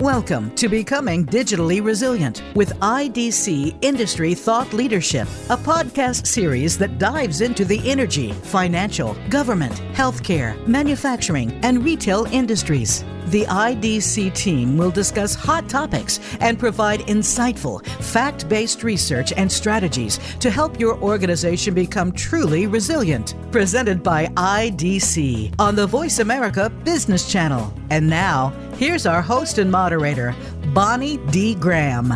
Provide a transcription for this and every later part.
Welcome to Becoming Digitally Resilient with IDC Industry Thought Leadership, a podcast series that dives into the energy, financial, government, healthcare, manufacturing, and retail industries. The IDC team will discuss hot topics and provide insightful, fact based research and strategies to help your organization become truly resilient. Presented by IDC on the Voice America Business Channel. And now, here's our host and moderator, Bonnie D. Graham.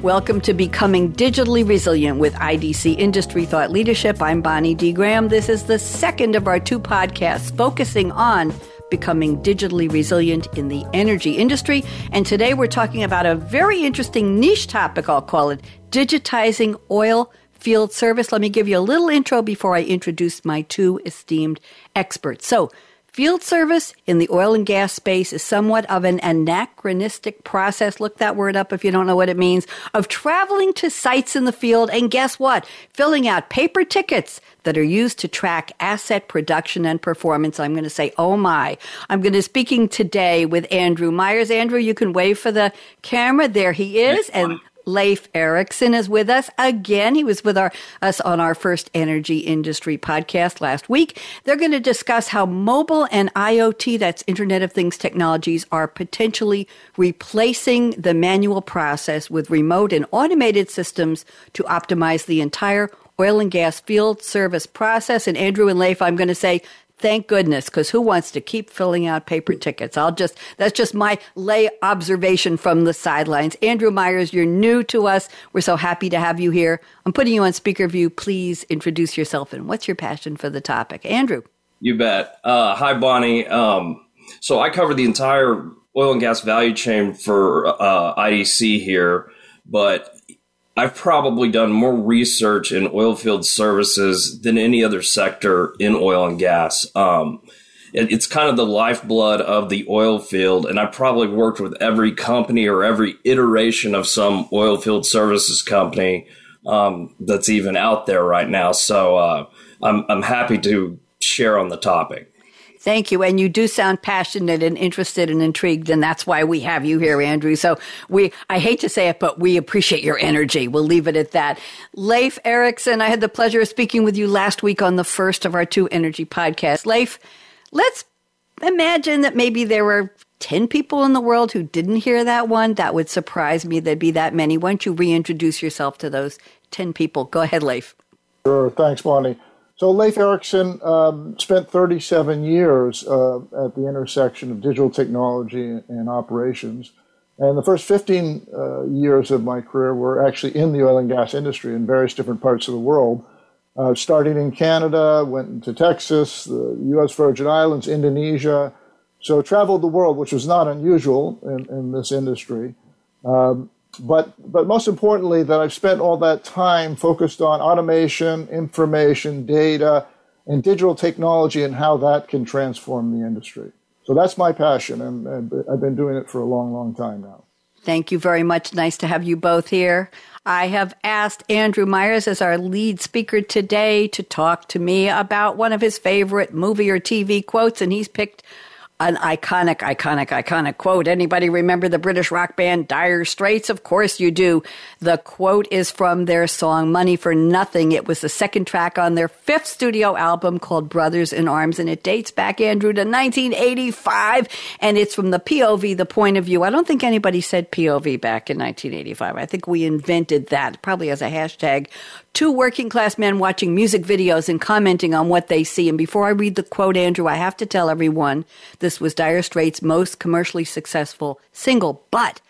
Welcome to Becoming Digitally Resilient with IDC Industry Thought Leadership. I'm Bonnie D. Graham. This is the second of our two podcasts focusing on becoming digitally resilient in the energy industry. And today we're talking about a very interesting niche topic, I'll call it digitizing oil field service. Let me give you a little intro before I introduce my two esteemed experts. So, Field service in the oil and gas space is somewhat of an anachronistic process. Look that word up if you don't know what it means of traveling to sites in the field and guess what? Filling out paper tickets that are used to track asset production and performance. I'm going to say, oh my. I'm going to be speaking today with Andrew Myers. Andrew, you can wave for the camera. There he is. And Leif Eriksen is with us again. He was with our, us on our first energy industry podcast last week. They're going to discuss how mobile and IoT, that's Internet of Things technologies, are potentially replacing the manual process with remote and automated systems to optimize the entire oil and gas field service process. And Andrew and Leif, I'm going to say Thank goodness, because who wants to keep filling out paper tickets? I'll just, that's just my lay observation from the sidelines. Andrew Myers, you're new to us. We're so happy to have you here. I'm putting you on speaker view. Please introduce yourself and what's your passion for the topic? Andrew. You bet. Uh, hi, Bonnie. Um, so I cover the entire oil and gas value chain for uh, IDC here, but I've probably done more research in oil field services than any other sector in oil and gas. Um, it, it's kind of the lifeblood of the oil field, and I probably worked with every company or every iteration of some oil field services company um, that's even out there right now. So uh, I'm, I'm happy to share on the topic. Thank you. And you do sound passionate and interested and intrigued. And that's why we have you here, Andrew. So we, I hate to say it, but we appreciate your energy. We'll leave it at that. Leif Eriksen, I had the pleasure of speaking with you last week on the first of our two energy podcasts. Leif, let's imagine that maybe there were 10 people in the world who didn't hear that one. That would surprise me. There'd be that many. Why don't you reintroduce yourself to those 10 people? Go ahead, Leif. Sure. Thanks, Bonnie. So Leif Eriksen um, spent 37 years uh, at the intersection of digital technology and operations. And the first 15 uh, years of my career were actually in the oil and gas industry in various different parts of the world. Uh, starting in Canada, went to Texas, the U.S. Virgin Islands, Indonesia. So traveled the world, which was not unusual in, in this industry. Um, but but most importantly that I've spent all that time focused on automation, information, data, and digital technology and how that can transform the industry. So that's my passion, and, and I've been doing it for a long, long time now. Thank you very much. Nice to have you both here. I have asked Andrew Myers as our lead speaker today to talk to me about one of his favorite movie or TV quotes, and he's picked an iconic, iconic, iconic quote. Anybody remember the British rock band Dire Straits? Of course you do. The quote is from their song Money for Nothing. It was the second track on their fifth studio album called Brothers in Arms, and it dates back, Andrew, to 1985, and it's from the POV, the point of view. I don't think anybody said POV back in 1985. I think we invented that, probably as a hashtag two working class men watching music videos and commenting on what they see. And before I read the quote, Andrew, I have to tell everyone this was Dire Straits' most commercially successful single, but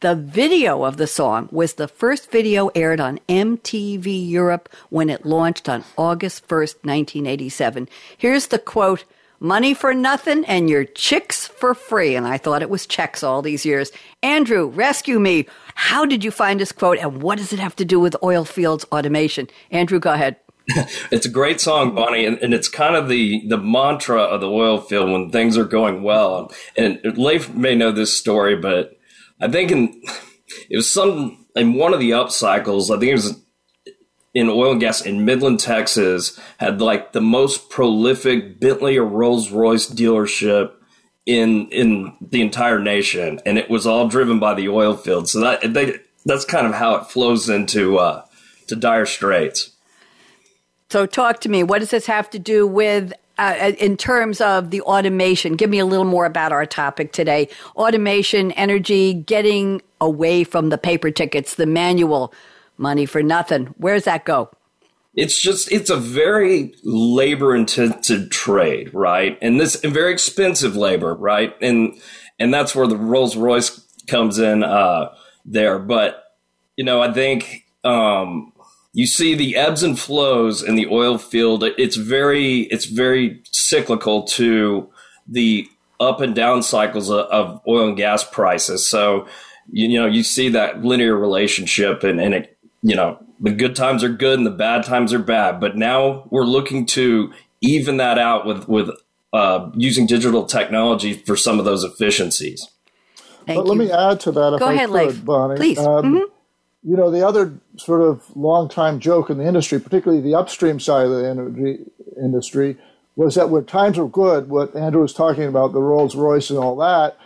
the video of the song was the first video aired on MTV Europe when it launched on August 1st, 1987. Here's the quote money for nothing and your chicks for free. And I thought it was checks all these years. Andrew, rescue me. How did you find this quote, and what does it have to do with oil fields automation? Andrew, go ahead. it's a great song, Bonnie, and, and, it's kind of the the mantra of the oil field when things are going well. And Leif may know this story, but I think in it was some in one of the up cycles. I think it was in oil and gas in Midland, Texas, had like the most prolific Bentley or Rolls Royce dealership in in the entire nation, and it was all driven by the oil field. So that they, that's kind of how it flows into uh, to dire straits. So, talk to me. What does this have to do with uh, in terms of the automation? Give me a little more about our topic today. Automation, energy, getting away from the paper tickets, the manual, money for nothing. Where does that go? it's just it's a very labor intensive trade right and this and very expensive labor right and and that's where the rolls royce comes in uh there but you know i think um you see the ebbs and flows in the oil field it's very it's very cyclical to the up and down cycles of, of oil and gas prices so you, you know you see that linear relationship and and it you know the good times are good and the bad times are bad. But now we're looking to even that out with with uh, using digital technology for some of those efficiencies. Thank but you. let me add to that, if Go I ahead, could, Bonnie. Please. Um, mm-hmm. You know, the other sort of long-time joke in the industry, particularly the upstream side of the energy industry, was that when times were good, what Andrew was talking about, the Rolls Royce and all that,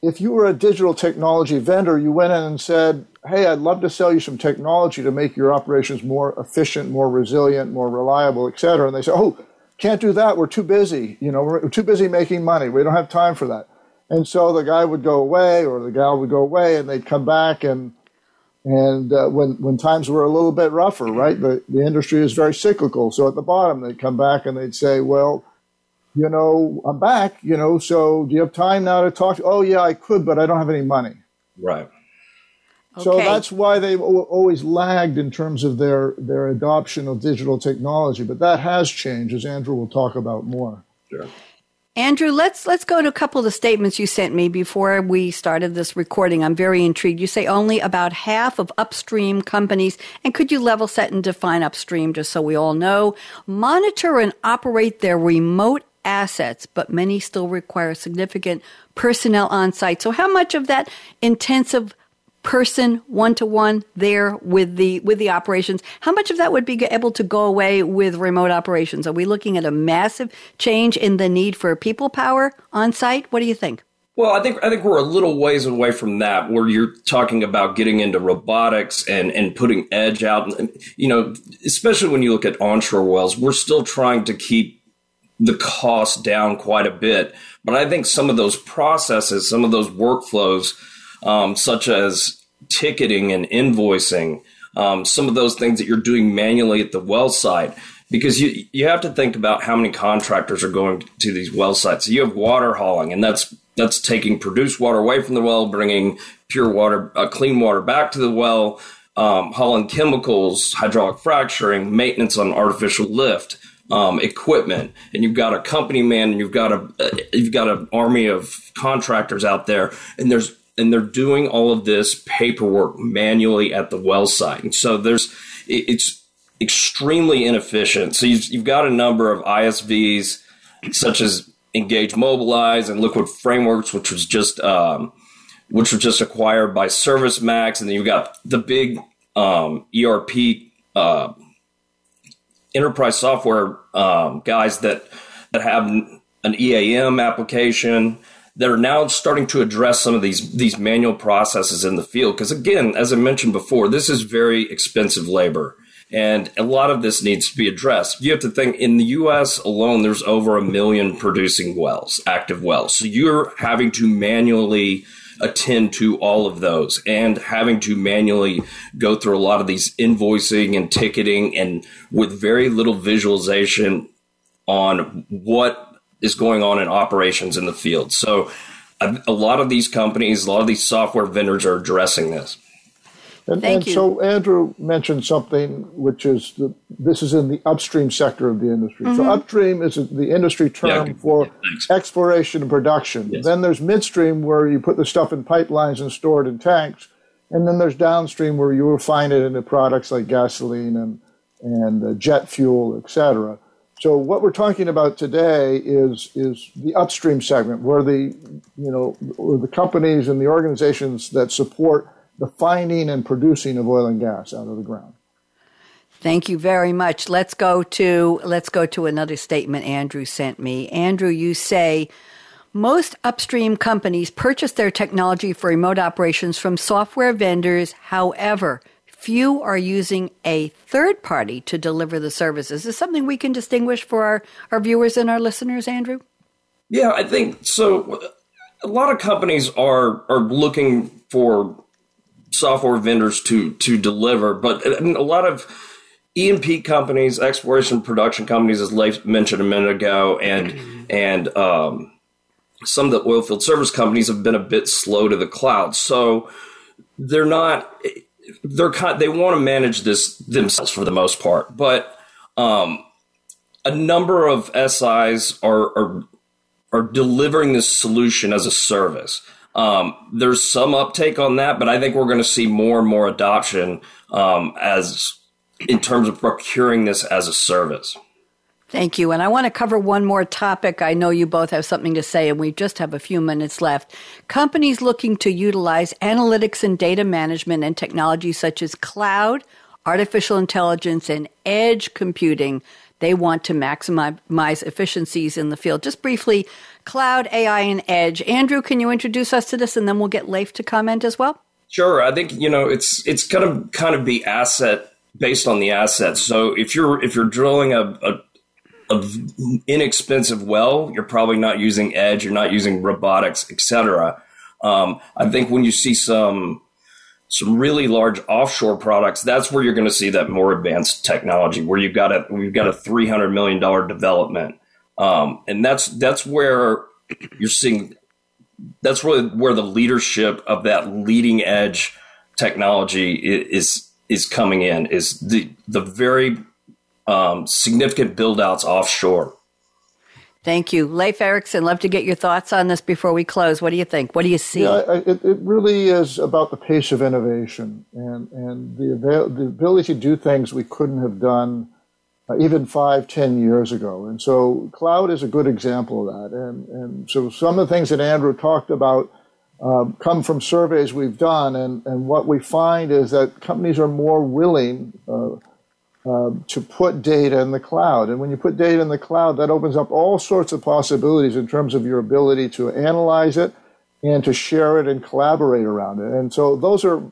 if you were a digital technology vendor, you went in and said, hey, I'd love to sell you some technology to make your operations more efficient, more resilient, more reliable, et cetera. And they said, oh, can't do that. We're too busy. You know, we're too busy making money. We don't have time for that. And so the guy would go away or the gal would go away and they'd come back and and uh, when when times were a little bit rougher, right? The the industry is very cyclical. So at the bottom they'd come back and they'd say, well, you know, I'm back, you know, so do you have time now to talk? Oh yeah, I could, but I don't have any money. Right. Okay. So that's why they've always lagged in terms of their, their adoption of digital technology. But that has changed, as Andrew will talk about more. Sure. Andrew, let's let's go to a couple of the statements you sent me before we started this recording. I'm very intrigued. You say only about half of upstream companies, and could you level set and define upstream just so we all know, monitor and operate their remote assets, but many still require significant personnel on site. So how much of that intensive person one to one there with the with the operations how much of that would be able to go away with remote operations are we looking at a massive change in the need for people power on site what do you think well, I think I think we're a little ways away from that, where you're talking about getting into robotics and and putting edge out. You know, especially when you look at onshore wells, we're still trying to keep the cost down quite a bit. But I think some of those processes, some of those workflows, um, such as ticketing and invoicing, um, some of those things that you're doing manually at the well site. Because you you have to think about how many contractors are going to these well sites. You have water hauling, and that's that's taking produced water away from the well, bringing pure water, uh, clean water back to the well, um, hauling chemicals, hydraulic fracturing, maintenance on artificial lift. Um, equipment, and you've got a company man, and you've got a uh, you've got an army of contractors out there, and there's and they're doing all of this paperwork manually at the well site. And so there's it's extremely inefficient. So you've, you've got a number of ISVs such as Engage Mobilize and Liquid Frameworks, which was just um, which was just acquired by ServiceMax, and then you've got the big um, ERP uh, enterprise software um, guys that that have an EAM application that are now starting to address some of these these manual processes in the field. Because again, as I mentioned before, this is very expensive labor. And a lot of this needs to be addressed. You have to think in the US alone, there's over a million producing wells, active wells. So you're having to manually attend to all of those and having to manually go through a lot of these invoicing and ticketing and with very little visualization on what is going on in operations in the field. So a, a lot of these companies, a lot of these software vendors are addressing this. And, Thank and you. so Andrew mentioned something which is the, this is in the upstream sector of the industry. Mm-hmm. So upstream is the industry term yeah, for yeah, exploration and production. Yes. Then there's midstream where you put the stuff in pipelines and store it in tanks. And then there's downstream where you refine it into products like gasoline and, and uh, jet fuel, et cetera. So what we're talking about today is is the upstream segment, where the you know the companies and the organizations that support the finding and producing of oil and gas out of the ground. Thank you very much. Let's go to let's go to another statement Andrew sent me. Andrew, you say Most upstream companies purchase their technology for remote operations from software vendors. However, few are using a third party to deliver the services. Is something we can distinguish for our, our viewers and our listeners, Andrew? Yeah, I think so. A lot of companies are are looking for software vendors to to deliver, but a lot of E&P companies, exploration production companies, as Leif mentioned a minute ago, and and um, some of the oilfield service companies have been a bit slow to the cloud. So they're not they're kind they want to manage this themselves for the most part. But um, a number of SIs are, are are delivering this solution as a service. Um, there's some uptake on that, but I think we're going to see more and more adoption um, as in terms of procuring this as a service. Thank you. And I want to cover one more topic. I know you both have something to say, and we just have a few minutes left. Companies looking to utilize analytics and data management and technologies such as cloud, artificial intelligence, and edge computing, they want to maximize efficiencies in the field. Just briefly, cloud, AI, and edge. Andrew, can you introduce us to this, and then we'll get Leif to comment as well? Sure. I think you know it's it's going to kind of be asset based on the assets. So if you're if you're drilling a a inexpensive well, you're probably not using edge, you're not using robotics, etc. Um, I think when you see some some really large offshore products, that's where you're going to see that more advanced technology, where you've got a we've got a three hundred million dollar development, um, and that's that's where you're seeing that's really where the leadership of that leading edge technology is is coming in is the the very um, significant build outs offshore. Thank you. Leif Eriksen, love to get your thoughts on this before we close. What do you think? What do you see? Yeah, it, it really is about the pace of innovation and, and the, avail- the ability to do things we couldn't have done uh, even five, ten years ago. And so cloud is a good example of that. And, and so some of the things that Andrew talked about um, come from surveys we've done. And, and what we find is that companies are more willing uh, um, to put data in the cloud. And when you put data in the cloud, that opens up all sorts of possibilities in terms of your ability to analyze it and to share it and collaborate around it. And so those are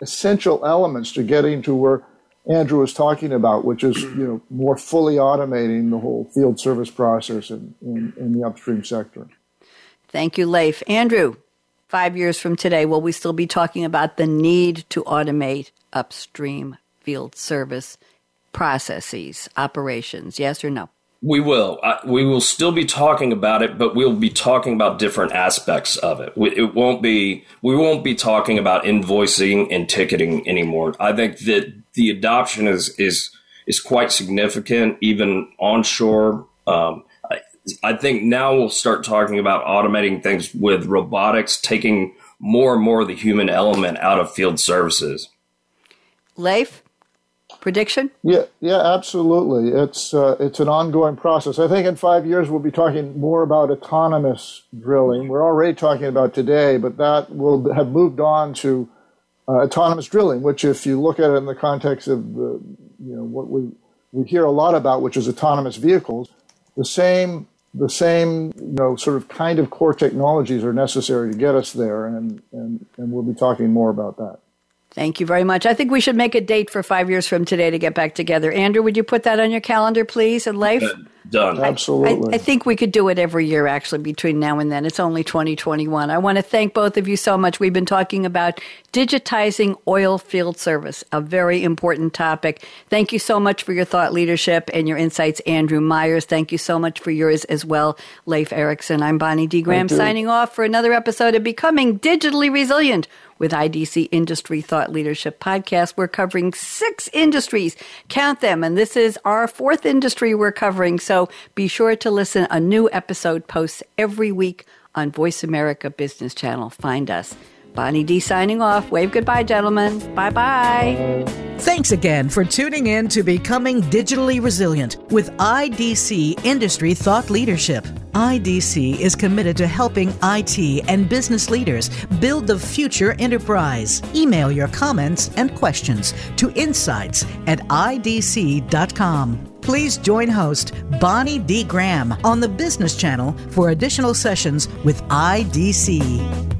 essential elements to getting to where Andrew was talking about, which is you know more fully automating the whole field service process in, in, in the upstream sector. Thank you, Leif. Andrew, five years from today, will we still be talking about the need to automate upstream field service processes, operations? Yes or no? We will. Uh, we will still be talking about it, but we'll be talking about different aspects of it. We, it won't be. We won't be talking about invoicing and ticketing anymore. I think that the adoption is is is quite significant, even onshore. Um, I, I think now we'll start talking about automating things with robotics, taking more and more of the human element out of field services. Leif, prediction? Yeah, yeah, absolutely. It's uh, it's an ongoing process. I think in five years we'll be talking more about autonomous drilling. We're already talking about today, but that will have moved on to uh, autonomous drilling. Which, if you look at it in the context of the you know what we we hear a lot about, which is autonomous vehicles, the same the same you know sort of kind of core technologies are necessary to get us there, and and, and we'll be talking more about that. Thank you very much. I think we should make a date for five years from today to get back together. Andrew, would you put that on your calendar, please? And Leif? Uh, done. Absolutely. I, I, think we could do it every year, actually, between now and then. It's only 2021. I want to thank both of you so much. We've been talking about digitizing oil field service, a very important topic. Thank you so much for your thought leadership and your insights, Andrew Myers. Thank you so much for yours as well, Leif Eriksen. I'm Bonnie D. Graham signing off for another episode of Becoming Digitally Resilient with IDC Industry Thought Leadership Podcast. We're covering six industries. Count them. And this is our fourth industry we're covering. So be sure to listen. A new episode posts every week on Voice America Business Channel. Find us. Bonnie D signing off. Wave goodbye, gentlemen. Bye bye. Thanks again for tuning in to Becoming Digitally Resilient with IDC Industry Thought Leadership. IDC is committed to helping IT and business leaders build the future enterprise. Email your comments and questions to insights at idc.com. Please join host Bonnie D. Graham on the Business Channel for additional sessions with IDC.